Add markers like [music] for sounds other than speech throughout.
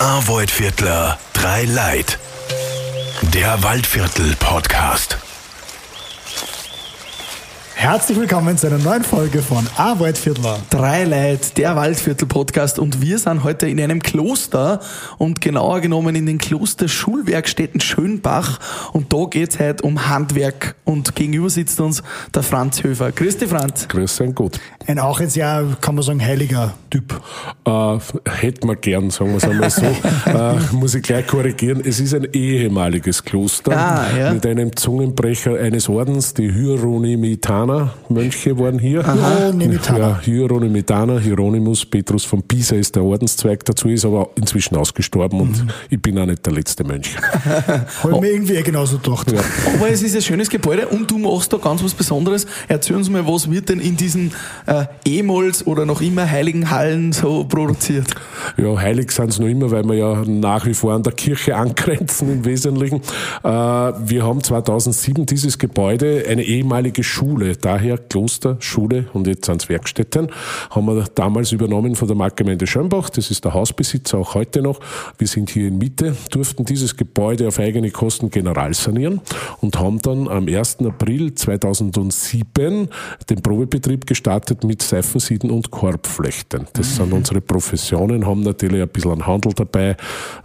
Arvoid-Viertler, drei Leid. Der Waldviertel-Podcast. Herzlich willkommen zu einer neuen Folge von Arbeitsviertler. Drei Leid, der Waldviertel-Podcast und wir sind heute in einem Kloster und genauer genommen in den Klosterschulwerkstätten Schönbach und da geht's heute um Handwerk und gegenüber sitzt uns der Franz Höfer. Grüß dich, Franz. Grüß sein gut. Ein auch jetzt ja, kann man sagen, heiliger Typ. Äh, hätte man gern, sagen wir es einmal so. [laughs] äh, muss ich gleich korrigieren. Es ist ein ehemaliges Kloster Ah, ja. mit einem Zungenbrecher eines Ordens, die Hieronymitana Mönche waren hier. Hieronymitana. Ja, Hieronymitana, Hieronymus Petrus von Pisa ist der Ordenszweig dazu, ist aber inzwischen ausgestorben Mhm. und ich bin auch nicht der letzte Mönch. [laughs] Habe ich mir irgendwie eh genauso gedacht. Ja. Aber es ist ein schönes Gebäude und du machst da ganz was Besonderes. Erzähl uns mal, was wird denn in diesen äh, ehemals oder noch immer heiligen Hallen so produziert? Ja, heilig sind sie noch immer, weil wir ja nach wie vor an der Kirche angrenzen im Wesentlichen. Äh, wir haben 2007 dieses Gebäude, eine ehemalige Schule, daher Kloster, Schule und jetzt es Werkstätten, haben wir damals übernommen von der Marktgemeinde Schönbach. Das ist der Hausbesitzer auch heute noch. Wir sind hier in Mitte, durften dieses Gebäude auf eigene Kosten generalsanieren und haben dann am 1. April 2007 den Probebetrieb gestartet mit Seifensieden und Korbflechten. Das sind unsere Professionen, haben natürlich ein bisschen einen Handel dabei,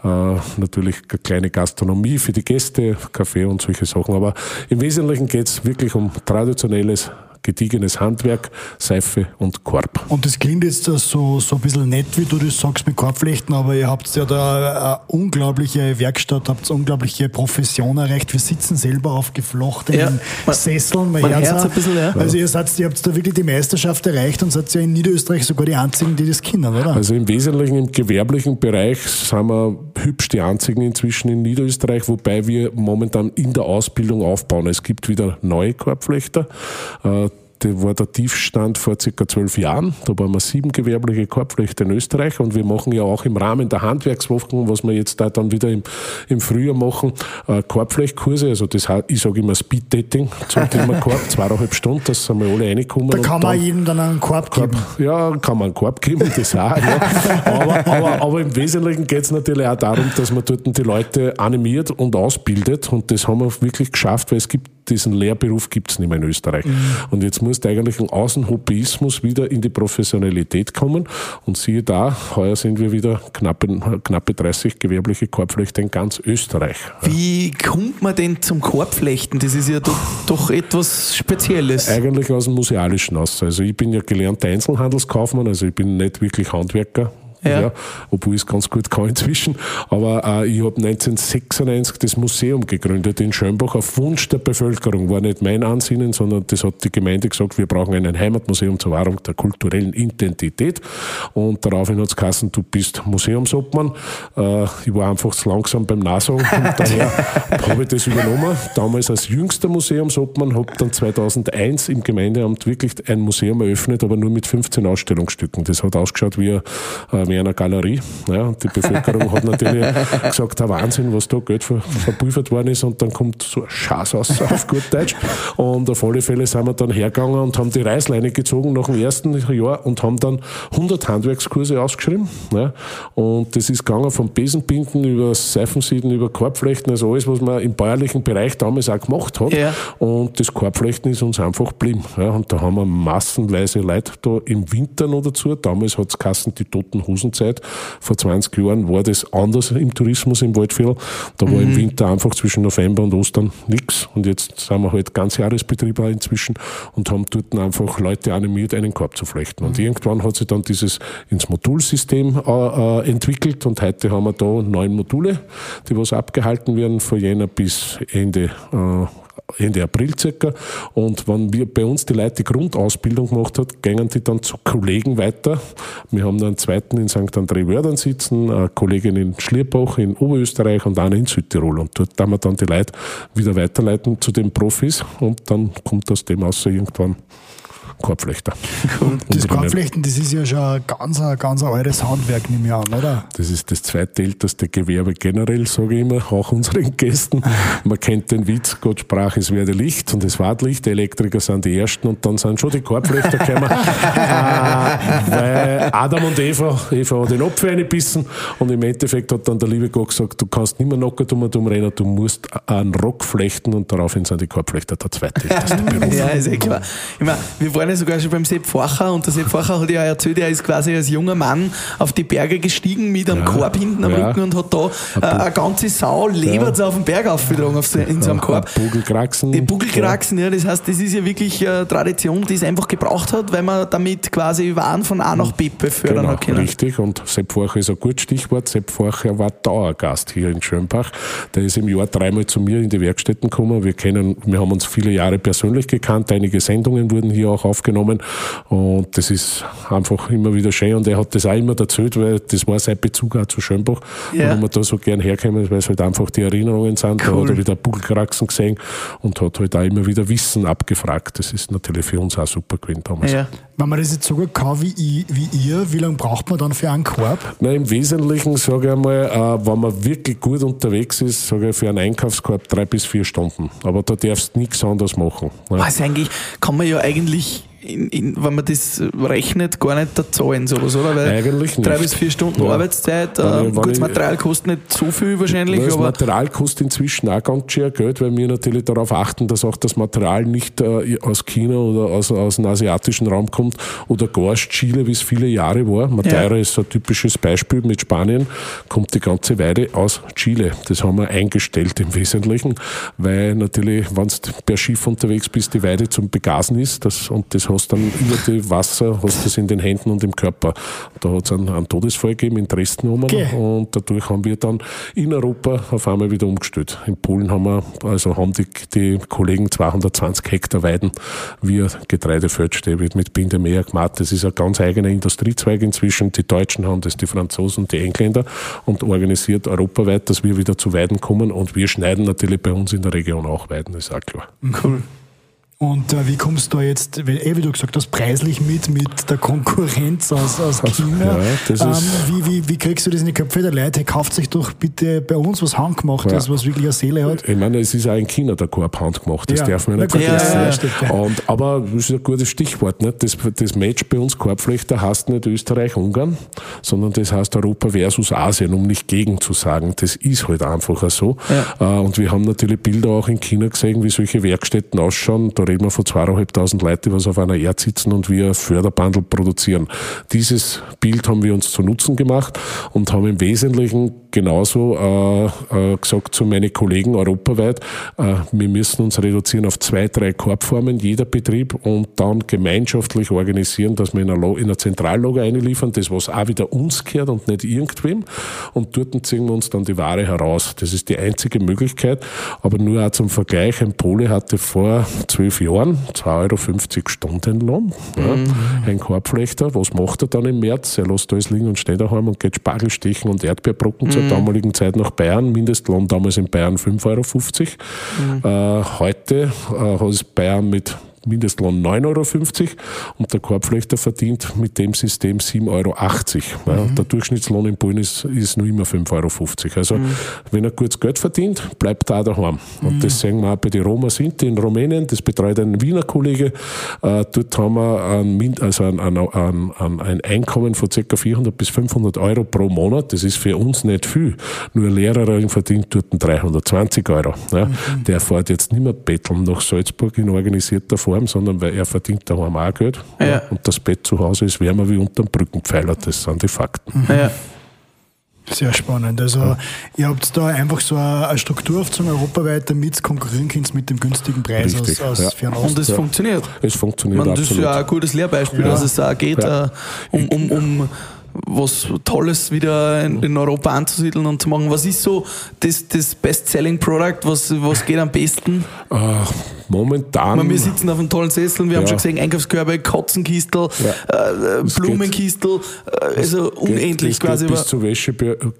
äh, natürlich eine kleine Gastronomie für die Gäste, Kaffee und solche Sachen. Aber im Wesentlichen geht es wirklich um traditionelles, gediegenes Handwerk, Seife und Korb. Und das klingt jetzt so, so ein bisschen nett, wie du das sagst mit Korbflechten, aber ihr habt ja da eine unglaubliche Werkstatt, habt unglaubliche Profession erreicht. Wir sitzen selber auf geflochtenen Ja, man- Sesseln. hört's auch. ein bisschen, ja. Also ihr seid, ihr habt da wirklich die Meisterschaft erreicht und seid ja in Niederösterreich sogar die einzigen, die das kennen, oder? Also im Wesentlichen im gewerblichen Bereich sind wir hübsch die einzigen inzwischen in Niederösterreich, wobei wir momentan in der Ausbildung aufbauen. Es gibt wieder neue Korbflechter. Der war der Tiefstand vor circa zwölf Jahren. Da waren wir sieben gewerbliche Korbflechter in Österreich und wir machen ja auch im Rahmen der Handwerkswochen, was wir jetzt da dann wieder im, im Frühjahr machen, äh, Korbflechtkurse. Also das, ich sage immer Speed-Dating zum Thema [laughs] Korb, zweieinhalb Stunden, dass sind wir alle reinkommen. da kann man jedem dann einen Korb geben. ja, kann man einen Korb geben, das auch. Ja. [laughs] Aber, aber, aber im Wesentlichen geht es natürlich auch darum, dass man dort die Leute animiert und ausbildet. Und das haben wir wirklich geschafft, weil es gibt diesen Lehrberuf gibt es nicht mehr in Österreich. Und jetzt muss eigentlich ein Außenhobbyismus wieder in die Professionalität kommen. Und siehe da, heuer sind wir wieder knappe, knappe 30 gewerbliche Korbflechter in ganz Österreich. Wie kommt man denn zum Korbflechten? Das ist ja doch, doch etwas Spezielles. Eigentlich aus dem Musealischen aus. Also ich bin ja gelernter Einzelhandelskaufmann, also ich bin nicht wirklich Handwerker. Ja. Ja. obwohl ich es ganz gut kann inzwischen. Aber äh, ich habe 1996 das Museum gegründet in Schönbach auf Wunsch der Bevölkerung. War nicht mein Ansinnen, sondern das hat die Gemeinde gesagt, wir brauchen ein Heimatmuseum zur Wahrung der kulturellen Identität. Und daraufhin hat es geheißen, du bist Museumsobmann. Äh, ich war einfach zu langsam beim Nachsagen [laughs] und daher habe ich das übernommen. Damals als jüngster Museumsobmann, habe dann 2001 im Gemeindeamt wirklich ein Museum eröffnet, aber nur mit 15 Ausstellungsstücken. Das hat ausgeschaut wie, äh, wie eine Galerie. Ja, und die Bevölkerung hat natürlich [laughs] gesagt, der Wahnsinn, was da Geld ver verpulvert worden ist und dann kommt so ein Schaß raus [laughs] auf gut Deutsch. Und auf alle Fälle sind wir dann hergegangen und haben die Reißleine gezogen nach dem ersten Jahr und haben dann 100 Handwerkskurse ausgeschrieben. Ja. Und das ist gegangen vom Besenbinden über Seifensieden, über Korbflechten, also alles, was man im bäuerlichen Bereich damals auch gemacht hat. Ja. Und das Korbflechten ist uns einfach geblieben. Ja. Und da haben wir massenweise Leute da im Winter noch dazu. Damals hat es Kassen die toten Hosenzeit. Vor 20 Jahren war das anders im Tourismus im Waldviertel. Da war im Winter einfach zwischen November und Ostern nichts. Und jetzt sind wir halt Ganzjahresbetrieb auch inzwischen und haben dort einfach Leute animiert, einen Korb zu flechten. Und irgendwann hat sich dann dieses ins Modulsystem äh, äh, entwickelt und heute haben wir da neun Module, die was abgehalten werden von Jänner bis Ende äh, Ende April circa. Und wenn wir bei uns die Leute die Grundausbildung gemacht hat, gingen die dann zu Kollegen weiter. Wir haben einen zweiten in St. André Wördern sitzen, eine Kollegin in Schlierbach in Oberösterreich und eine in Südtirol. Und dort haben wir dann die Leute wieder weiterleiten zu den Profis und dann kommt aus dem aus irgendwann Korbflechter. Und das Korbflechten, das ist ja schon ein ganz, ein ganz altes Handwerk, nehme ich an, oder? Das ist das zweitälteste Gewerbe generell, sage ich immer, auch unseren Gästen. Man kennt den Witz, Gott sprach, es werde Licht und es war Licht, die Elektriker sind die Ersten und dann sind schon die Korbflechter gekommen. [laughs] äh, weil Adam und Eva, Eva hat den Apfel reingebissen und im Endeffekt hat dann der liebe Gott gesagt, du kannst nicht mehr nackert um und rennen, du musst einen Rock flechten und daraufhin sind die Korbflechter der zweitälteste [laughs] Beruf. Ja, ist eh klar. Ich meine, wir waren ja sogar schon beim Sepp Facher und der Sepp Facher hat ja erzählt, er ist quasi als junger Mann auf die Berge gestiegen mit einem Ja. Korb hinten am Ja. Rücken und hat da äh, eine ganze Sau Leberts auf den Berg aufgetragen auf so, in so einem Korb. Bugelkraxen. Die Buckelkraxen, ja, das heißt, das ist ja wirklich äh, Tradition, die es einfach gebraucht hat, weil man damit quasi Waren von A nach B befördern Genau, hat können. richtig. Und Sepp Forcher ist ein gutes Stichwort. Sepp Forcher war Dauergast hier in Schönbach. Der ist im Jahr dreimal zu mir in die Werkstätten gekommen. Wir kennen, wir haben uns viele Jahre persönlich gekannt. Einige Sendungen wurden hier auch aufgenommen. Und das ist einfach immer wieder schön. Und er hat das auch immer erzählt, weil das war sein Bezug auch zu Schönbach. Ja. Warum wir da so gern herkommen, weil es halt einfach die Erinnerungen sind. Da Cool. hat er wieder Buckelkraxen gesehen und hat halt auch immer wieder Wissen abgefragt. Das ist natürlich für uns auch super gewesen damals. Ja. Wenn man das jetzt so gut kann wie, ich, wie ihr, wie lange braucht man dann für einen Korb? Na, im Wesentlichen sage ich einmal, äh, wenn man wirklich gut unterwegs ist, sage ich für einen Einkaufskorb drei bis vier Stunden. Aber da darfst du nichts anderes machen. Ne? Was eigentlich, kann man ja eigentlich, in, in, wenn man das rechnet, gar nicht da zahlen, sowas, oder? Weil Eigentlich nicht. Drei bis vier Stunden Ja. Arbeitszeit, äh, ich- gut, wenn das ich- Material kostet nicht so viel wahrscheinlich, Das Material kostet inzwischen auch ganz schön Geld, weil wir natürlich darauf achten, dass auch das Material nicht äh, aus China oder aus, aus dem asiatischen Raum kommt oder gar aus Chile, wie es viele Jahre war. Madeira Ja. ist so ein typisches Beispiel mit Spanien, kommt die ganze Weide aus Chile. Das haben wir eingestellt im Wesentlichen, weil natürlich, wenn du per Schiff unterwegs bist, die Weide zum Begasen ist das, und das hast dann über die Wasser, hast das in den Händen und im Körper. Da hat es einen, einen Todesfall gegeben in Dresden Okay. und dadurch haben wir dann in Europa auf einmal wieder umgestellt. In Polen haben wir, also haben die, die Kollegen 220 Hektar Weiden wie Getreidefeldstäbe mit Bindemeer gemacht. Das ist ein ganz eigener Industriezweig inzwischen. Die Deutschen haben das, die Franzosen und die Engländer und organisiert europaweit, dass wir wieder zu Weiden kommen und wir schneiden natürlich bei uns in der Region auch Weiden, ist auch klar. cool. Und äh, wie kommst du da jetzt, eh, wie du gesagt hast, preislich mit, mit der Konkurrenz aus, aus China? Ja, das ähm, ist- wie, wie, wie kriegst du das in die Köpfe der Leute? Hey, kauft sich doch bitte bei uns was handgemachtes, Ja. was wirklich eine Seele hat. Ich meine, es ist auch in China der Korb handgemacht, das Ja. darf man nicht vergessen. ja, ja, stimmt, ja. Und, aber das ist ein gutes Stichwort. Nicht? Das, das Match bei uns Korbflechter heißt nicht Österreich-Ungarn, sondern das heißt Europa versus Asien, um nicht gegen zu sagen. Das ist halt einfach so. Ja. Äh, Und wir haben natürlich Bilder auch in China gesehen, wie solche Werkstätten ausschauen. Da reden wir von zweieinhalbtausend Leute, die was auf einer Erde sitzen und wir Förderbandel produzieren. Dieses Bild haben wir uns zu Nutzen gemacht und haben im Wesentlichen genauso äh, äh, gesagt zu meinen Kollegen europaweit, äh, wir müssen uns reduzieren auf zwei, drei Korbformen, jeder Betrieb und dann gemeinschaftlich organisieren, dass wir in ein, Lo- in einliefern, das was auch wieder uns gehört und nicht irgendwem und dort ziehen wir uns dann die Ware heraus. Das ist die einzige Möglichkeit, aber nur auch zum Vergleich, ein Pole hatte vor zwölf Jahren 2,50 Euro Stundenlohn, ja, ein Korbflechter, was macht er dann im März? Er lässt alles liegen und steht daheim und geht Spargel stechen und Erdbeerbrocken zur damaligen Zeit nach Bayern, Mindestlohn damals in Bayern 5,50 Euro. Äh, heute äh, hat es Bayern mit Mindestlohn 9,50 Euro und der Korbflechter verdient mit dem System 7,80 Euro. Ja, Der Durchschnittslohn in Polen ist, ist nur immer 5,50 Euro. Also wenn er gutes Geld verdient, bleibt er daheim. Und das sehen wir auch bei den Roma Sinti in Rumänien, das betreut ein Wiener Kollege. Äh, dort haben wir ein, also ein, ein, ein, ein, ein Einkommen von ca. 400 bis 500 Euro pro Monat. Das ist für uns nicht viel. Nur eine Lehrerin verdient dort 320 Euro. Ja. Der fährt jetzt nicht mehr betteln nach Salzburg in organisierter Form, sondern weil er verdient daheim auch Geld. Ja. Und das Bett zu Hause ist wärmer wie unter dem Brückenpfeiler. Das sind die Fakten. Ja. Sehr spannend. Also, ihr habt da einfach so eine Struktur aufgezogen, europaweit, damit ihr konkurrieren könnt mit dem günstigen Preis Richtig, aus, aus ja. Fernost. Und es Ja. funktioniert. Es funktioniert Man, das ist ja ein gutes Lehrbeispiel, Ja. dass es da geht, Ja. äh, um, um, um was Tolles wieder in, in, Europa anzusiedeln und zu machen. Was ist so das, das Best-Selling-Product? Was, was geht am besten? Uh, momentan. Meine, wir sitzen auf einem tollen Sessel, wir ja. haben schon gesehen, Einkaufskörbe, Katzenkistel, ja. äh, Blumenkistel, geht, also unendlich geht, quasi. Bis zu Wäsche,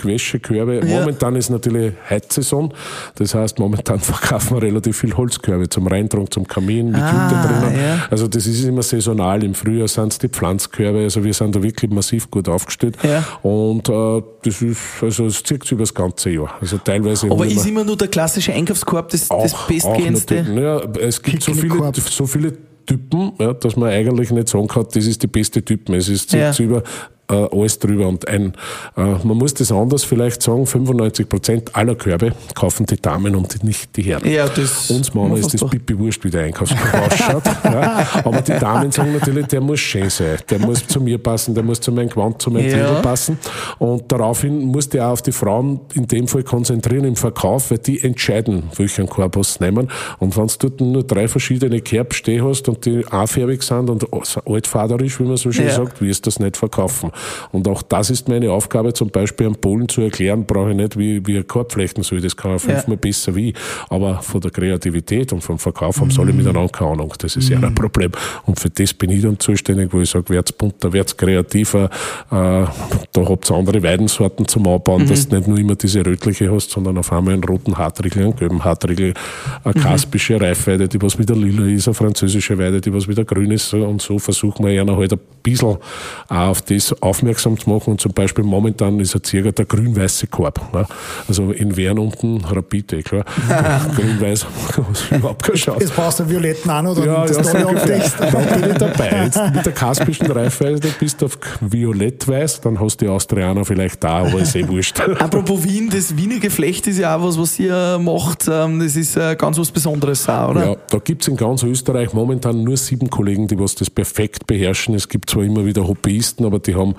Wäschekörbe. Ja. Momentan ist natürlich Heizsaison, das heißt, momentan [laughs] verkaufen wir relativ viel Holzkörbe zum Reintrunk, zum Kamin, mit ah, Jute drinnen. Also das ist immer saisonal. Im Frühjahr sind es die Pflanzkörbe, also wir sind da wirklich massiv gut aufgestellt. Und äh, das ist, also es zieht sich über das ganze Jahr. Also teilweise. Aber ist immer nur der klassische Einkaufskorb das, auch, das bestgehendste? Naja, es gibt so viele, so viele Typen, ja, dass man eigentlich nicht sagen kann, das ist die beste Typen. Es ist ja. über äh, alles drüber. Und ein, äh, man muss das anders vielleicht sagen, 95 Prozent aller Körbe kaufen die Damen und nicht die Herren. Ja, das Uns Männer ist das Pipi wurscht, wie der Einkaufskorb ausschaut. [laughs] ja. Aber die Damen sagen natürlich, der muss schön sein, der muss zu mir passen, der muss zu meinem Gewand, zu meinem ja. passen. Und daraufhin muss der auch auf die Frauen in dem Fall konzentrieren im Verkauf, weil die entscheiden, welchen Korb sie nehmen. Und wenn du dort nur drei verschiedene Kerb stehen hast und die einfärbig sind und altfaderisch, wie man so schön ja. sagt, wirst du das nicht verkaufen. Und auch das ist meine Aufgabe, zum Beispiel am Polen zu erklären, brauche ich nicht, wie, wie er Korbflechten soll, das kann er fünfmal ja. besser wie. Aber von der Kreativität und vom Verkauf haben mhm. alle miteinander keine Ahnung. Das ist mhm. ja ein Problem. Und für das bin ich dann zuständig, wo ich sage, wird's bunter, wird's kreativer, äh, da habt ihr andere Weidensorten zum Anbauen, mhm. dass du nicht nur immer diese rötliche hast, sondern auf einmal einen roten Hartriegel, einen gelben Hartriegel, eine mhm. kaspische Reifweide, die was wieder lila ist, eine französische Weide, die was wieder grün ist. Und so versuchen wir ja halt ein bisschen auf das aufmerksam zu machen. Und zum Beispiel momentan ist er circa der grün-weiße Korb. Ne? Also in Wern unten Rapid, eh klar. [laughs] Grün-weiß, überhaupt keine Chance. Jetzt brauchst du violetten an oder ja, das ja, Da bin ich dabei. Jetzt mit der kaspischen Reifweise, da bist du auf violett-weiß, dann hast du die Austrianer vielleicht da, aber ist eh wurscht. [laughs] Apropos Wien, das Wiener Geflecht ist ja auch was, was ihr macht. Ähm, das ist äh, ganz was Besonderes auch, oder? Ja, da gibt es in ganz Österreich momentan nur sieben Kollegen, die was das perfekt beherrschen. Es gibt zwar immer wieder Hobbyisten, aber die haben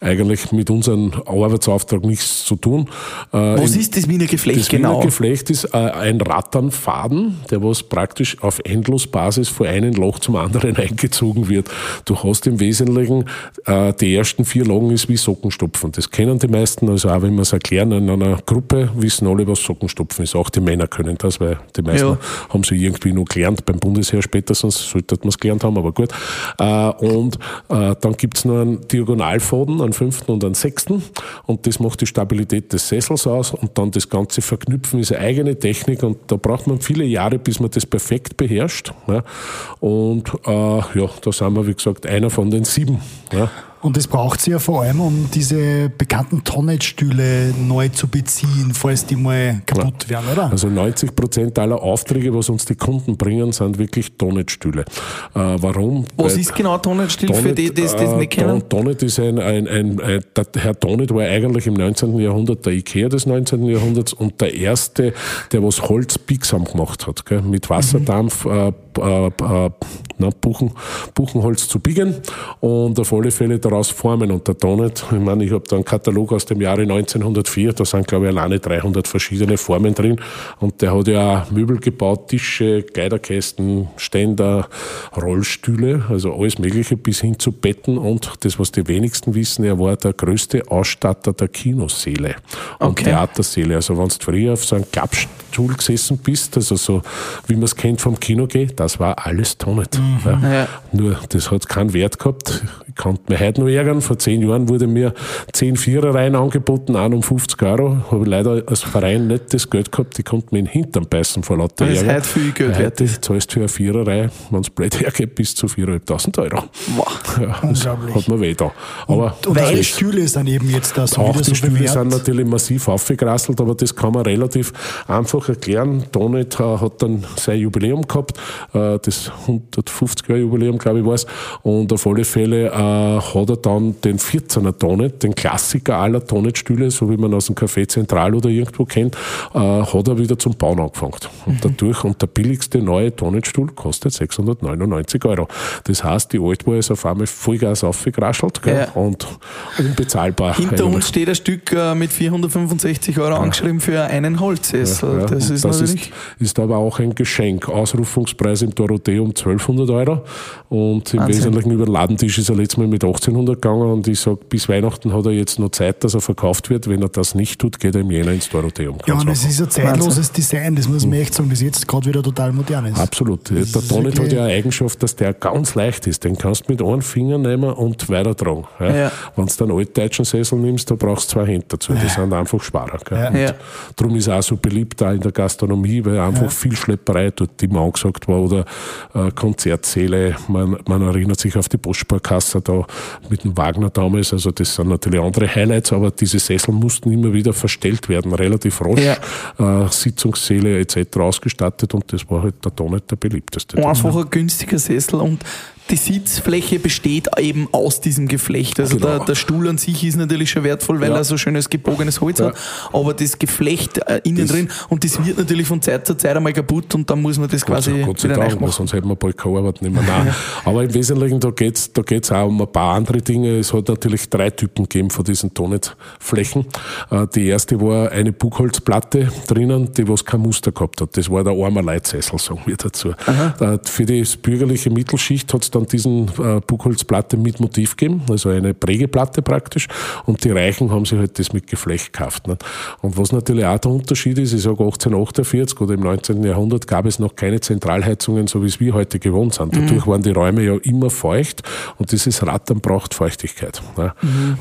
eigentlich mit unserem Arbeitsauftrag nichts zu tun. Äh, was ist das Wiener Geflecht das genau? Das Wiener Geflecht ist äh, ein Ratternfaden, der was praktisch auf Endlosbasis von einem Loch zum anderen [laughs] eingezogen wird. Du hast im Wesentlichen äh, die ersten vier Lagen ist wie Sockenstopfen. Das kennen die meisten, also auch wenn wir es erklären in einer Gruppe, wissen alle, was Sockenstopfen ist. Auch die Männer können das, weil die meisten ja. haben sie irgendwie nur gelernt beim Bundesheer spätestens, sollte man es gelernt haben, aber gut. Und dann gibt es noch einen Diagonalfaden, einen fünften und einen sechsten. Und das macht die Stabilität des Sessels aus. Und dann das ganze Verknüpfen ist eine eigene Technik. Und da braucht man viele Jahre, bis man das perfekt beherrscht. Und äh, ja, da sind wir, wie gesagt, einer von den sieben. Ja. Und das braucht sie ja vor allem, um diese bekannten Tonnage-Stühle neu zu beziehen, falls die mal kaputt ja. werden, oder? Also 90 Prozent aller Aufträge, was uns die Kunden bringen, sind wirklich Tonnage-Stühle. Äh, warum? Was Weil ist genau Tonnage-Stil für die, die das nicht kennen? Tonnet ist ein, ein, ein, ein der Herr Tonnet war eigentlich im 19. Jahrhundert der Ikea des 19. Jahrhunderts und der erste, der was Holz biegsam gemacht hat, gell? mit Wasserdampf, mhm. äh, äh, äh, na, Buchen, Buchenholz zu biegen und auf alle Fälle daraus formen. Und der Donut, ich meine, ich habe da einen Katalog aus dem Jahre 1904, da sind glaube ich alleine 300 verschiedene Formen drin und der hat ja Möbel gebaut, Tische, Kleiderkästen, Ständer, Rollstühle, also alles mögliche bis hin zu Betten und das, was die wenigsten wissen, er war der größte Ausstatter der Kinoseele und okay. Theaterseele. Also wenn du früher auf so einem Klappstuhl gesessen bist, also so wie man es kennt vom Kino geht, das war alles Tonnet. Mhm. Ja. Nur, das hat keinen Wert gehabt. Ich konnte mich heute noch ärgern. Vor zehn Jahren wurde mir zehn Viererreihen angeboten, an um 50 Euro. Habe leider als Verein nicht das Geld gehabt. Ich konnte mir in den Hintern beißen vor lauter das Ärger. Das ist heute viel Geld Heute zahlst du für eine Viererreihe, wenn es blöd hergeht, bis zu 4.500 Euro. Wow. Ja, Unglaublich. hat mir weh da. Aber und, und weil Stühle sind eben jetzt da so Auch die so Stühle bewährt. sind natürlich massiv aufgegrasselt, aber das kann man relativ einfach erklären. Donnet hat dann sein Jubiläum gehabt. Äh, das 150er Jubiläum, glaube ich, war es. Und auf alle Fälle äh, hat er dann den 14er Tonet, den Klassiker aller Tonetstühle, so wie man aus dem Café Zentral oder irgendwo kennt, äh, hat er wieder zum Bauen angefangen. Und mhm. dadurch, und der billigste neue Tonetstuhl kostet 699 Euro. Das heißt, die Altware ist auf einmal Vollgas aufgegraschelt ja. und unbezahlbar. Hinter uns steht ein Stück mit 465 Euro ja. angeschrieben für einen Holzsessel. Ja, das, ist, das ist, ist, aber auch ein Geschenk. Ausrufungspreis Preis im Dorotheo um 1200 Euro und im Wahnsinn. Wesentlichen über den Ladentisch ist er letztes Mal mit 1800 gegangen und ich sage, bis Weihnachten hat er jetzt noch Zeit, dass er verkauft wird. Wenn er das nicht tut, geht er im Jänner ins Dorotheum. Ja, und es ist ein zeitloses Design, das muss man echt sagen, das jetzt gerade wieder total modern ist. Absolut. Der ist Donut hat ja eine Eigenschaft, dass der ganz leicht ist. Den kannst du mit einem Finger nehmen und weitertragen. Ja. Ja. Wenn du einen altdeutschen Sessel nimmst, da brauchst du zwei Hände dazu. Die sind einfach sparer. Darum ist er auch so beliebt auch in der Gastronomie, weil einfach viel Schlepperei dort immer angesagt war oder äh, Konzertsäle. Man, man erinnert sich auf die Postsparkasse da mit dem Wagner damals. Also das sind natürlich andere Highlights, aber diese Sessel mussten immer wieder verstellt werden, relativ rasch. Äh, Sitzungssäle etc. ausgestattet und das war halt der Donut der beliebteste. Einfach ein günstiger Sessel und die Sitzfläche besteht eben aus diesem Geflecht. Also Genau. der, der Stuhl an sich ist natürlich schon wertvoll, weil Ja. er so schönes gebogenes Holz Ja. hat, aber das Geflecht äh, innen Das- drin und das wird natürlich von Zeit zu Zeit einmal kaputt und dann muss man das Gott, quasi sei- Gott sei wieder Dank, sonst hätten wir bald keine Arbeit nicht mehr. Nein. [laughs] Aber im Wesentlichen, da geht's da geht's auch um ein paar andere Dinge. Es hat natürlich drei Typen gegeben von diesen Tonetflächen. Äh, Die erste war eine Buchholzplatte drinnen, die was kein Muster gehabt hat. Das war der armer Leitsessel, sagen wir dazu. Äh, Für die bürgerliche Mittelschicht hat es dann diesen äh, Buchholzplatte mit Motiv gegeben, also eine Prägeplatte praktisch. Und die Reichen haben sich halt das mit Geflecht gekauft. Ne? Und was natürlich auch der Unterschied ist, ich sage 1848 oder im 19. Jahrhundert gab es noch keine Zentralheizungen, so wie es wir heute gewohnt sind. Dadurch waren die Räume ja immer feucht und dieses Rattern braucht Feuchtigkeit. Ne?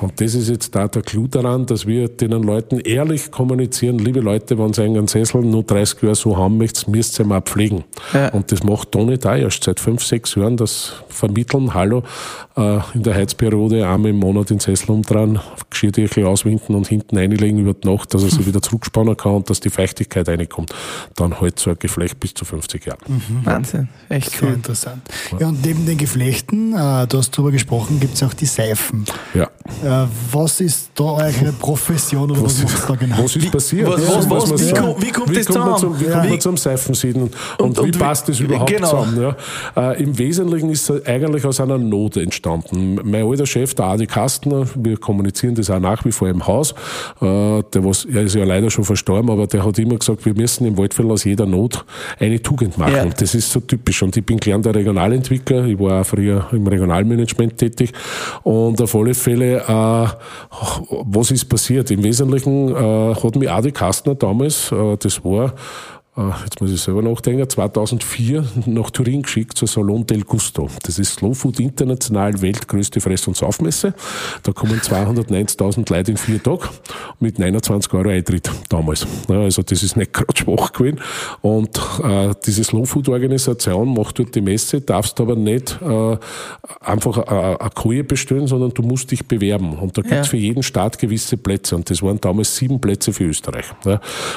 Und das ist jetzt da der Clou daran, dass wir den Leuten ehrlich kommunizieren, liebe Leute, wenn ihr einen Sessel nur 30 Jahre so haben möchtet, müsst ihr mal pflegen. Ja. Und das macht Toni da erst seit fünf, sechs Jahren, das vermitteln, hallo, äh, in der Heizperiode einmal im Monat den Sessel umdrehen, Geschirrtücher auswinden und hinten einlegen über die Nacht, dass er sich [laughs] wieder zurückspannen kann und dass die Feuchtigkeit reinkommt. Dann halt so ein Geflecht bis zu 50 Jahren. Wahnsinn, echt Sehr cool. interessant. Ja, und neben den Geflechten, äh, du hast darüber gesprochen, gibt es auch die Seifen. Ja. Äh, was ist da eure Profession oder was, macht da genau? Was ist passiert? was- was- muss man wie kommt- wie kommt das kommt man zusammen? zum, Wie Ja. kommt man Wie- zum Seifensieden und, und, und wie wie- passt das überhaupt genau. zusammen? Ja? Äh, Im Wesentlichen ist es eigentlich aus einer Not entstanden. Mein alter Chef, der Adi Kastner, wir kommunizieren das auch nach wie vor im Haus, äh, der was, er ist ja leider schon verstorben, aber der hat immer gesagt, wir müssen im Waldviertel aus jeder Not eine Tugend machen. Ja. Das ist so typisch. Und ich bin gelernter Regionalentwickler, ich war auch früher im Regionalmanagement tätig und auf alle Fälle, äh, was ist passiert? Im Wesentlichen äh, hat mich Adi Kastner damals, äh, das war jetzt muss ich selber nachdenken, 2004 nach Turin geschickt zur Salon del Gusto. Das ist Slow Food International, weltgrößte Fress- und Saufmesse. Da kommen 290.000 Leute in vier Tagen mit 29 Euro Eintritt damals. Also das ist nicht gerade schwach gewesen. Und äh, diese Slow Food Organisation macht dort die Messe, darfst aber nicht äh, einfach eine eine Koje bestellen, sondern du musst dich bewerben. Und da gibt's Ja. für jeden Staat gewisse Plätze. Und das waren damals sieben Plätze für Österreich.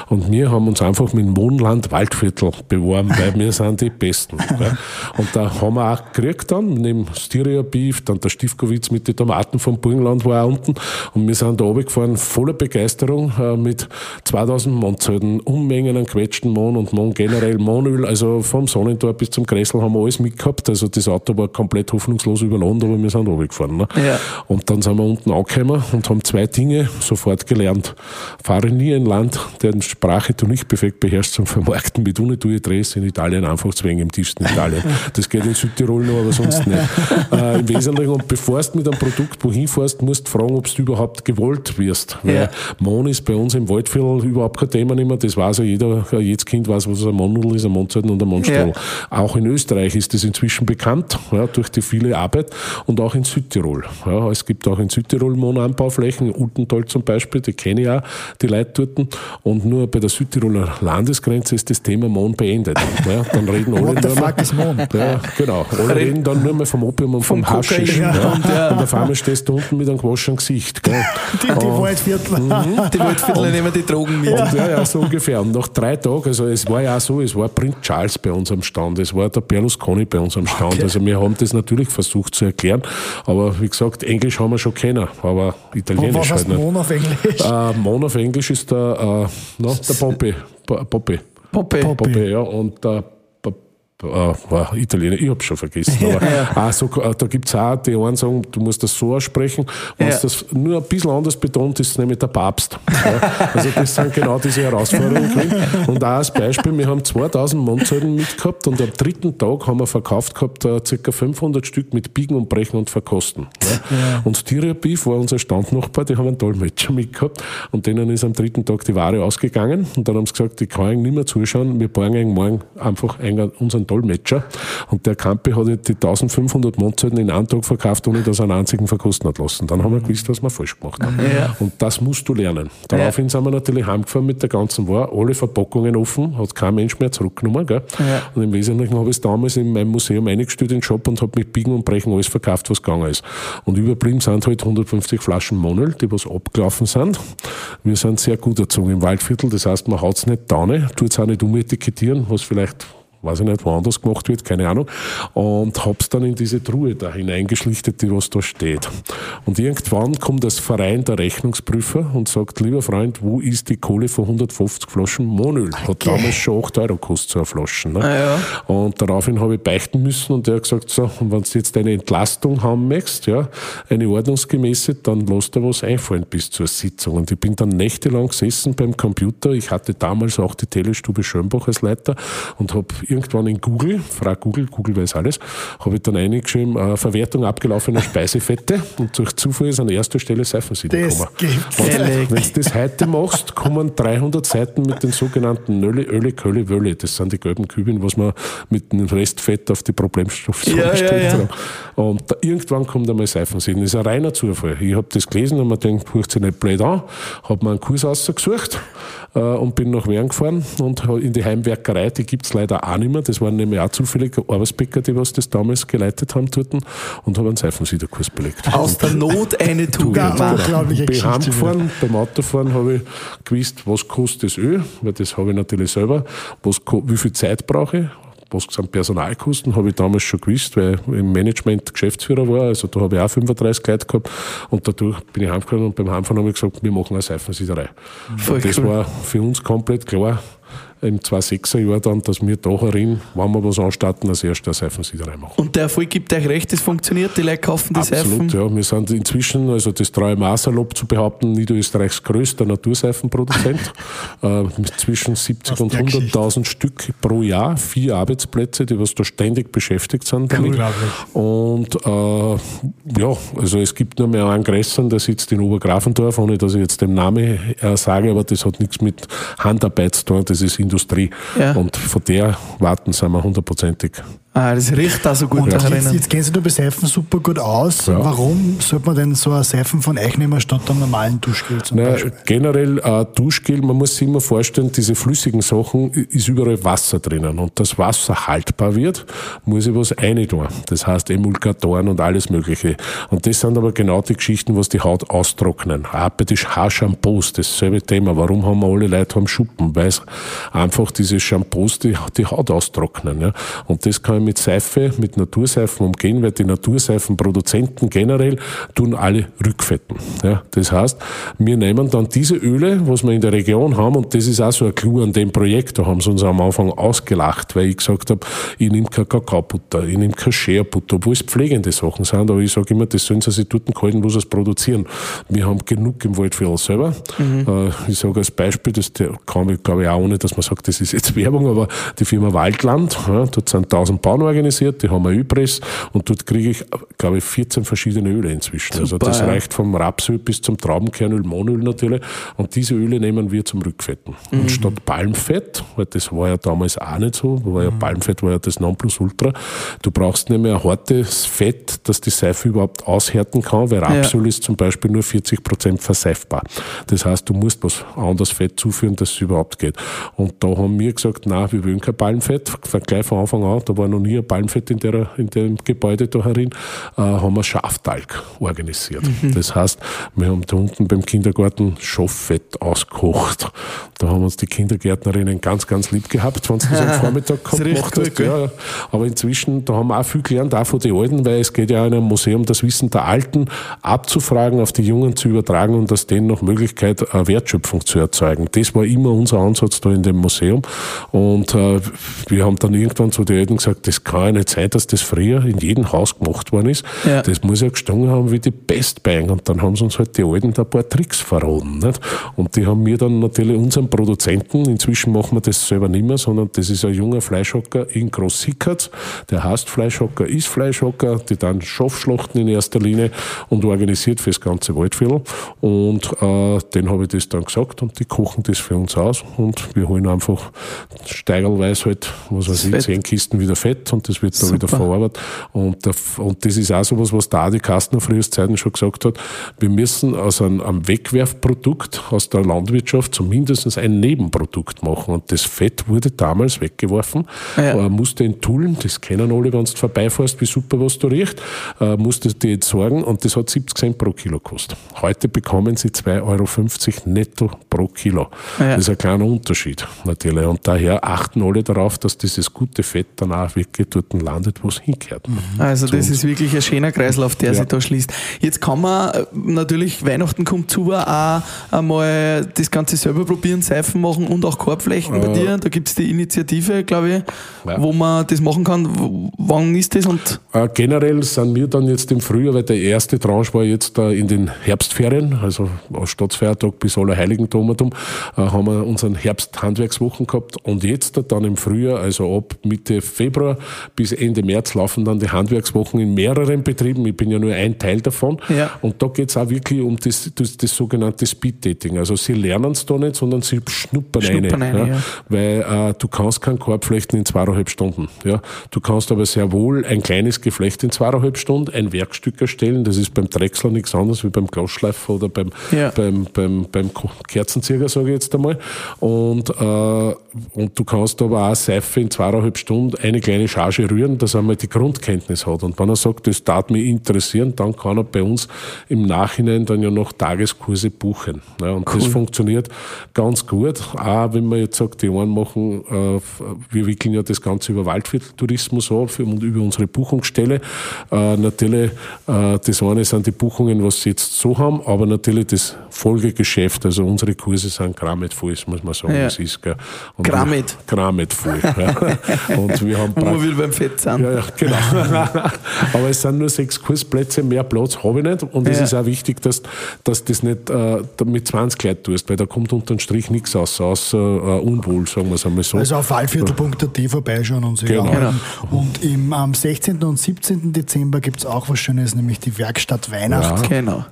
Und wir haben uns einfach mit dem Wohnland Waldviertel beworben, weil wir sind die Besten. [laughs] Ja. Und da haben wir auch gekriegt dann, neben Styria Beef, dann der Stifkowitz mit den Tomaten vom Burgenland war auch unten. Und wir sind da runtergefahren, voller Begeisterung, äh, mit 2000 Mondzelten, Unmengen an quetschten Mohn und Mohn generell, Mohnöl, also vom Sonnentor bis zum Kressel haben wir alles mitgehabt. Also das Auto war komplett hoffnungslos überladen, aber wir sind runtergefahren. Ne? Ja. Und dann sind wir unten angekommen und haben zwei Dinge sofort gelernt. Fahre nie ein Land, deren Sprache du nicht perfekt beherrschst zum Vermarkten mit Unitue Dress in Italien einfach zwingen im tiefsten Italien. Das geht in Südtirol noch, aber sonst nicht. Äh, Im Wesentlichen, und bevor du mit einem Produkt wohin fährst, musst du fragen, ob du überhaupt gewollt wirst. Ja. Weil Mohn ist bei uns im Waldviertel überhaupt kein Thema mehr. Das weiß ja jeder, jedes Kind weiß, was ein Mohnnudel ist, ein Mondzeiten und ein Mondstuhl. Ja. Auch in Österreich ist das inzwischen bekannt, ja, durch die viele Arbeit und auch in Südtirol. Ja, es gibt auch in Südtirol Mohnanbauflächen, Ultental zum Beispiel, die kenne ich auch, die Leute dort. Und nur bei der Südtiroler Landesgrenze ist das Thema Mohn beendet. Ja, dann reden alle What nur mehr, is Mohn? ja, genau. Alle reden dann nur mehr vom Opium und vom, Vom Haschisch. Ja. und ja. Und auf einmal stehst du unten mit einem gewaschenen Gesicht. Gell? Die, die Waldviertler. Die Waldviertler nehmen die Drogen mit. Und ja, ja, so ungefähr. Und nach drei Tagen, also es war ja auch so, es war Prinz Charles bei uns am Stand, es war der Berlusconi bei uns am Stand. Okay. Also wir haben das natürlich versucht zu erklären, aber wie gesagt, Englisch haben wir schon kennen, aber Italienisch Was halt heißt nicht. Mohn auf Englisch? Äh, Mon auf Englisch ist der, äh, no, der Poppy. Po- Poppy. Poppe. Poppe. Poppy, ja. Und der Äh, war Italiener, ich habe schon vergessen. Aber [laughs] ja. auch so, äh, da gibt es auch, die einen sagen, du musst das so aussprechen. Wenn ja. das nur ein bisschen anders betont, ist nämlich der Papst. Ja. Also das sind genau diese Herausforderungen. Und auch als Beispiel, wir haben 2000 Mondzelten mitgehabt und am dritten Tag haben wir verkauft gehabt uh, ca. 500 Stück mit Biegen und Brechen und Verkosten. Ja. Und Styria Beef war unser Standnachbar, die haben einen Dolmetscher mitgehabt und denen ist am dritten Tag die Ware ausgegangen und dann haben sie gesagt, ich kann nicht mehr zuschauen, wir borgen morgen einfach unseren Dolmetscher. Und der Campe hat die 1500 Mondzelten in einem Tag verkauft, ohne dass er einen einzigen verkosten hat lassen. Dann haben wir gewusst, was wir falsch gemacht haben. Ja. Und das musst du lernen. Daraufhin sind wir natürlich heimgefahren mit der ganzen Ware, alle Verpackungen offen, hat kein Mensch mehr zurückgenommen. Gell? Ja. Und im Wesentlichen habe ich es damals in meinem Museum eingestellt in den Shop und habe mit Biegen und Brechen alles verkauft, was gegangen ist. Und überblieben sind halt 150 Flaschen Monel, die was abgelaufen sind. Wir sind sehr gut erzogen im Waldviertel, das heißt, man haut es nicht da, tut es auch nicht umetikettieren, was vielleicht weiß ich nicht, woanders gemacht wird, keine Ahnung, und hab's dann in diese Truhe da hineingeschlichtet, die was da steht. Und irgendwann kommt das Verein der Rechnungsprüfer und sagt, lieber Freund, wo ist die Kohle für 150 Flaschen Monöl? Hat okay. damals schon 8 Euro gekostet, so eine Flasche. Ne? Ah, ja. Und daraufhin habe ich beichten müssen und der hat gesagt, so, und wenn du jetzt eine Entlastung haben möchtest, ja, eine ordnungsgemäße, dann lass dir was einfallen bis zur Sitzung. Und ich bin dann nächtelang gesessen beim Computer. Ich hatte damals auch die Telestube Schönbach als Leiter und habe irgendwann in Google, frag Google, Google weiß alles, habe ich dann eingeschrieben, äh, Verwertung abgelaufener Speisefette und durch Zufall ist an erster Stelle Seifensieder gekommen. Wenn du das heute machst, kommen 300 Seiten mit den sogenannten Nölle, Öle, Kölle, Wölle. Das sind die gelben Kübeln, was man mit dem Restfett auf die Problemstoffe ja, ja, ja. Und da, irgendwann kommt einmal Seifensieden. Das ist ein reiner Zufall. Ich habe das gelesen und mir gedacht, hört sich nicht blöd an, habe mir einen Kurs ausgesucht äh, und bin nach Wern gefahren und in die Heimwerkerei, die gibt es leider auch nicht mehr. Das waren nämlich auch zufällig Arbeitsbäcker, die was das damals geleitet haben dort und habe einen Seifensiederkurs belegt. Aus der Not eine Tugend. Ja, unglaubliche Bin heimgefahren, beim Autofahren habe ich gewusst, was kostet das Öl, weil das habe ich natürlich selber, was, wie viel Zeit brauche ich, was sind Personalkosten, habe ich damals schon gewusst, weil ich im Management Geschäftsführer war, also da habe ich auch 35 Leute gehabt und dadurch bin ich heimgefahren und beim Heimfahren habe ich gesagt, wir machen eine Seifensiederei. das cool. war für uns komplett klar, im 2006er Jahr dann, dass wir da herin, wenn wir was anstatten, als erstes Seifensiederei machen. Und der Erfolg gibt euch recht, das funktioniert, die Leute kaufen die Absolut, Seifen? ja. Wir sind inzwischen, also das mir salopp zu behaupten, Niederösterreichs größter Naturseifenproduzent. [laughs] äh, zwischen 70 und 100.000 Stück pro Jahr, vier Arbeitsplätze, die was da ständig beschäftigt sind damit. Und äh, ja, also es gibt nur mehr einen Gressern, der sitzt in Obergrafendorf, ohne dass ich jetzt den Namen äh, sage, aber das hat nichts mit Handarbeit zu tun, das ist in Industrie. Ja. Und von der warten sind wir hundertprozentig Ah, das riecht auch so gut. Und jetzt, jetzt kennst du bei Seifen super gut aus. Ja. Warum sollte man denn so eine Seifen von euch nehmen statt einem normalen Duschgel zum naja, Beispiel? Generell äh, Duschgel, man muss sich immer vorstellen, diese flüssigen Sachen ist überall Wasser drinnen. Und das Wasser haltbar wird, muss ich was reintun. Das heißt Emulgatoren und alles Mögliche. Und das sind aber genau die Geschichten, was die Haut austrocknen. Auch bei den Haarshampoos, dasselbe Thema. Warum haben wir alle Leute am Schuppen? Weil einfach diese Shampoos die, die Haut austrocknen. Ja? Und das kann mit Seife, mit Naturseifen umgehen, weil die Naturseifenproduzenten generell tun alle rückfetten. Ja, das heißt, wir nehmen dann diese Öle, was wir in der Region haben, und das ist auch so ein Clou an dem Projekt, da haben sie uns am Anfang ausgelacht, weil ich gesagt habe, ich nehme kein Kakaobutter, ich nehme kein Scherbutter, obwohl es pflegende Sachen sind, aber ich sage immer, das sollen sie sich dort halten, wo sie es produzieren. Wir haben genug im Wald für alles selber. Mhm. Äh, ich sage als Beispiel, das kann ich, glaube ich, auch ohne, dass man sagt, das ist jetzt [laughs] Werbung, aber die Firma Waldland, ja, dort sind 1000 Bauern organisiert, die haben eine Ölpress und dort kriege ich, glaube ich, 14 verschiedene Öle inzwischen. Also Super, also das ja. reicht vom Rapsöl bis zum Traubenkernöl, Mohnöl natürlich. Und diese Öle nehmen wir zum Rückfetten. Mhm. Und statt Palmfett, weil das war ja damals auch nicht so, war ja mhm. Palmfett war ja das Nonplusultra, du brauchst nicht mehr ein hartes Fett, dass die Seife überhaupt aushärten kann, weil Rapsöl ja. ist zum Beispiel nur 40 Prozent verseifbar. Das heißt, du musst was anderes Fett zuführen, dass es überhaupt geht. Und da haben wir gesagt, na, wir wollen kein Palmfett, gleich von Anfang an, da war noch nie ein Palmfett in, der, in dem Gebäude da herin, äh, haben wir Schaftalg organisiert. Mhm. Das heißt, wir haben da unten beim Kindergarten Schafffett ausgekocht. Da haben uns die Kindergärtnerinnen ganz, ganz lieb gehabt, wenn sie das am [laughs] Vormittag gemacht hast. Ja, aber inzwischen, da haben wir auch viel gelernt, auch von den Alten, weil es geht ja in einem Museum das Wissen der Alten abzufragen, auf die Jungen zu übertragen und aus denen noch Möglichkeit, eine Wertschöpfung zu erzeugen. Das war immer unser Ansatz da in dem Museum. Und äh, wir haben dann irgendwann zu den Eltern gesagt, das kann ja nicht sein, dass das früher in jedem Haus gemacht worden ist. Ja. Das muss ja gestanden haben wie die Best Bang. Und dann haben sie uns halt die Alten da ein paar Tricks verraten. Nicht? Und die haben mir dann natürlich unseren Produzenten, inzwischen machen wir das selber nicht mehr, sondern das ist ein junger Fleischhocker in Großsickertz, der heißt Fleischhocker, ist Fleischhocker, die dann Schafschlachten in erster Linie und organisiert fürs ganze Waldviertel. Und äh, den habe ich das dann gesagt und die kochen das für uns aus und wir holen einfach steigerweise halt, was weiß ich, zehn Kisten wieder Fett und das wird dann Super. wieder verarbeitet. Und, der, und das ist auch so was, was der Adi Kastner früher Zeiten schon gesagt hat. Wir müssen aus einem, einem Wegwerfprodukt aus der Landwirtschaft zumindest ein Nebenprodukt machen. Und das Fett wurde damals weggeworfen, Ja. äh, musste entullen, das kennen alle, wenn du vorbeifährst, wie super was du riecht, äh, musste die entsorgen und das hat 70 Cent pro Kilo gekostet. Heute bekommen sie 2,50 Euro netto pro Kilo. Ja. Das ist ein kleiner Unterschied natürlich. Und daher achten alle darauf, dass dieses gute Fett dann auch wirklich dort landet, wo es hingehört. Also das ist wirklich ein schöner Kreislauf, der Ja. sich da schließt. Jetzt kann man äh, natürlich, Weihnachten kommt zu, auch einmal das Ganze selber probieren, Seifen machen und auch Korbflächen bei dir. Da gibt es die Initiative, glaube ich, Ja. wo man das machen kann. W- Wann ist das? Und Äh, generell sind wir dann jetzt im Frühjahr, weil der erste Tranche war jetzt äh, in den Herbstferien, also aus Staatsfeiertag bis Allerheiligentomatum, äh, haben wir unseren Herbsthandwerkswochen gehabt und jetzt dann im Frühjahr, also ab Mitte Februar bis Ende März laufen dann die Handwerkswochen in mehreren Betrieben. Ich bin ja nur ein Teil davon. Ja. Und da geht es auch wirklich um das, das, das sogenannte Speed-Dating. Also sie lernen es da nicht, sondern sie schnuppern, Schnuppern eine. eine, ja. Weil äh, du kannst keinen Korb flechten in zweieinhalb Stunden. Ja. Du kannst aber sehr wohl ein kleines Geflecht in zweieinhalb Stunden, ein Werkstück erstellen. Das ist beim Drechsler nichts anderes wie beim Glasschleifer oder beim, Ja. beim, beim, beim Kerzenzieher, sage ich jetzt einmal. Und, äh, und du kannst aber auch Seife in zweieinhalb Stunden eine kleine Charge rühren, dass er einmal die Grundkenntnis hat. Und wenn er sagt, das darf mich interessieren, dann kann er bei uns im Nachhinein dann ja noch Tageskurse buchen. Und das funktioniert ganz gut. Auch wenn man jetzt sagt, die einen machen, äh, wir wickeln ja das Ganze über Waldvierteltourismus ab und über unsere Buchungsstelle. Äh, natürlich, äh, das eine sind die Buchungen, was sie jetzt so haben, aber natürlich das Folgegeschäft, also unsere Kurse sind grammet voll, muss man sagen, Ja. das ist. Gell. Und Grammet. wir- Grammet voll. ja. [laughs] Und wir haben praktisch- wieder beim Fett sind. ja, ja, genau. [laughs] Aber es sind nur sechs Kursplätze, mehr Platz habe ich nicht. Und es Ja. ist auch wichtig, dass, dass das nicht äh, mit 20 Leuten tust, weil da kommt unterm Strich nichts raus, außer äh, Unwohl, sagen wir es einmal so. Also auf waldviertel.at vorbeischauen und sich Genau. anmelden. Und im, am 16. und 17. Dezember gibt es auch was Schönes, nämlich die Werkstatt Weihnacht. Genau.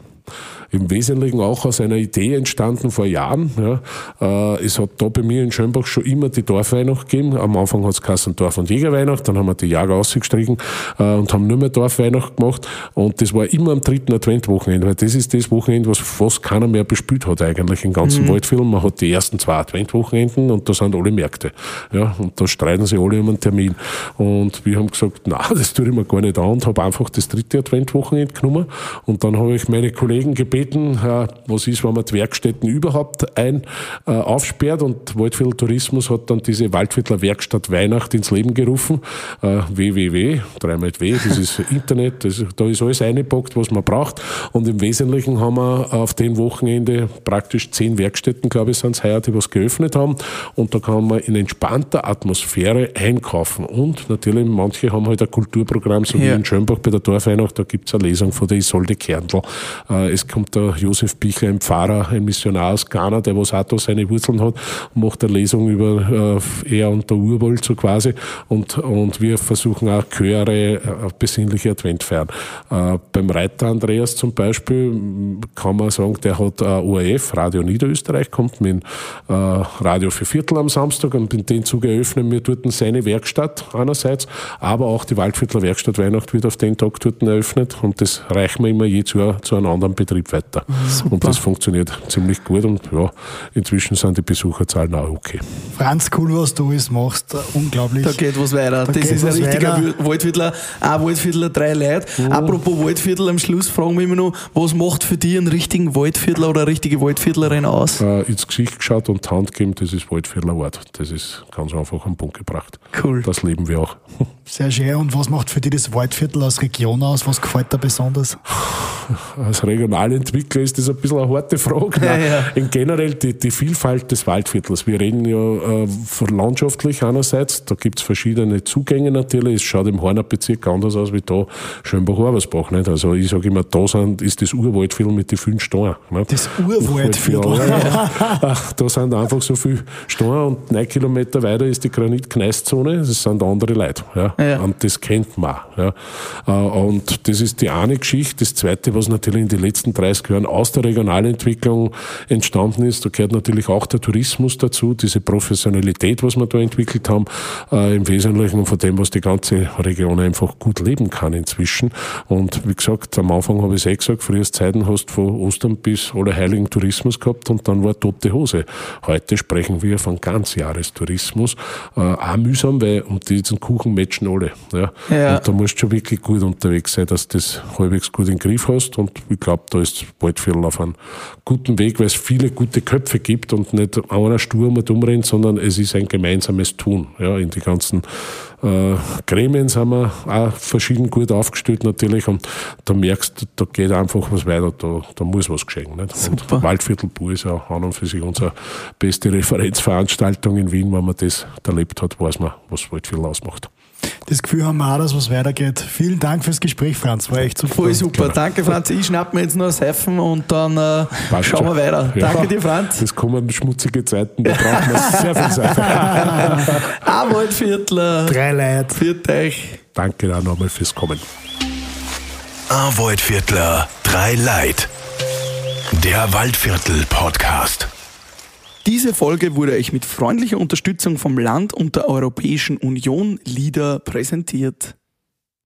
Im Wesentlichen auch aus einer Idee entstanden vor Jahren. Ja. Äh, es hat da bei mir in Schönbach schon immer die Dorfweihnacht gegeben. Am Anfang hat es geheißen Dorf- und Jägerweihnacht, dann haben wir die Jäger ausgestrichen äh, und haben nur mehr Dorfweihnacht gemacht. Und das war immer am dritten Adventwochenende, weil das ist das Wochenende, was fast keiner mehr bespielt hat eigentlich im ganzen Waldviertel. Man hat die ersten zwei Adventwochenenden und da sind alle Märkte. Ja, und da streiten sie alle um einen Termin. Und wir haben gesagt, na, das tue ich mir gar nicht an und habe einfach das dritte Adventwochenende genommen. Und dann habe ich meine Kollegen gebeten, äh, was ist, wenn man die Werkstätten überhaupt ein äh, aufsperrt. Und Waldviertel Tourismus hat dann diese Waldviertler Werkstatt Weihnacht ins Leben gerufen. Äh, www, dreimal W, das ist [laughs] Internet, das, da ist alles eingepackt, was man braucht. Und im Wesentlichen haben wir auf dem Wochenende praktisch zehn Werkstätten, glaube ich, sind es heuer, die was geöffnet haben. Und da kann man in entspannter Atmosphäre einkaufen. Und natürlich, manche haben halt ein Kulturprogramm, so wie Ja. in Schönbach bei der Dorfweihnacht, da gibt's eine Lesung von der Isolde Kernl. Äh, es kommt der Josef Bichler, ein Pfarrer, ein Missionar aus Ghana, der was auch da seine Wurzeln hat, macht eine Lesung über äh, er und der Urwald so quasi. Und, und wir versuchen auch Chöre, äh, besinnliche Advent feiern. Äh, beim Reiter Andreas zum Beispiel m, kann man sagen, der hat äh, ORF, Radio Niederösterreich, kommt mit äh, Radio für Viertel am Samstag und in den Zuge eröffnen wir dort seine Werkstatt einerseits, aber auch die Waldviertler Werkstatt Weihnacht wird auf den Tag dort eröffnet und das reichen wir immer je zu, zu einem anderen Betrieb weiter. Und das funktioniert ziemlich gut und ja, inzwischen sind die Besucherzahlen auch okay. Franz, cool, was du alles machst. Unglaublich. Da geht was weiter. Da das ist ein richtiger weiter. Wal- Waldviertler, ein Waldviertler, drei Leute. Apropos Waldviertel, am Schluss fragen wir immer noch, was macht für dich einen richtigen Waldviertler oder eine richtige Waldviertlerin aus? Äh, ins Gesicht geschaut und die Hand gegeben, das ist Waldviertler Ort. Das ist ganz einfach am Punkt gebracht. Cool. Das leben wir auch. [laughs] Sehr schön. Und was macht für dich das Waldviertel als Region aus? Was gefällt dir besonders? Als Entwickler ist das ein bisschen eine harte Frage. Ja, ja. In generell die, die Vielfalt des Waldviertels. Wir reden ja äh, von landschaftlich einerseits, da gibt's verschiedene Zugänge natürlich. Es schaut im Horner Bezirk anders aus wie da Schönbach-Arbersbach. Nicht? Also ich sage immer, da sind, ist das Urwaldviertel mit den vielen Steinen. Nicht? Das Urwaldviertel. Ja, [laughs] da sind einfach so viele Steine und neun Kilometer weiter ist die Granit-Gneis-Zone. Das sind andere Leute. Ja? Ja. Und das kennt man. Ja? Äh, Und das ist die eine Geschichte. Das zweite, was natürlich in den letzten 30 Jahren aus der Regionalentwicklung entstanden ist, da gehört natürlich auch der Tourismus dazu, diese Professionalität, was wir da entwickelt haben, äh, im Wesentlichen von dem, was die ganze Region einfach gut leben kann inzwischen. Und wie gesagt, am Anfang habe ich es eh gesagt, früher Zeiten hast du von Ostern bis Allerheiligen Tourismus gehabt und dann war tote Hose. Heute sprechen wir von Ganzjahrestourismus. Äh, auch mühsam, weil um diesen Kuchen matchen alle. Ja. Ja. Und da musst du schon wirklich gut unterwegs sein, dass du das halbwegs gut in den Griff hast. Und ich glaube, da ist Waldviertel auf einem guten Weg, weil es viele gute Köpfe gibt und nicht einer stur mal umrennt, sondern es ist ein gemeinsames Tun. Ja, in die ganzen äh, Gremien sind wir auch verschieden gut aufgestellt natürlich und da merkst du, da geht einfach was weiter, da, da muss was geschehen. Nicht? Super. Und Waldviertel Pur ist ja an und für sich unsere beste Referenzveranstaltung in Wien, wenn man das erlebt hat, weiß man, was Waldviertel ausmacht. Das Gefühl haben wir auch, dass was weitergeht. Vielen Dank fürs Gespräch, Franz. War echt super. Voll super. Danke, Franz. Ich schnapp mir jetzt noch ein Seifen und dann äh, schauen wir weiter. Ja. Danke dir, Franz. Das kommen schmutzige Zeiten, da braucht man sehr viel Seife. [laughs] Ein Waldviertler. Drei Leute. Für euch. Danke auch nochmal fürs Kommen. Ein Waldviertler, drei Leid. Der Waldviertel Podcast. Diese Folge wurde euch mit freundlicher Unterstützung vom Land und der Europäischen Union LIDA präsentiert.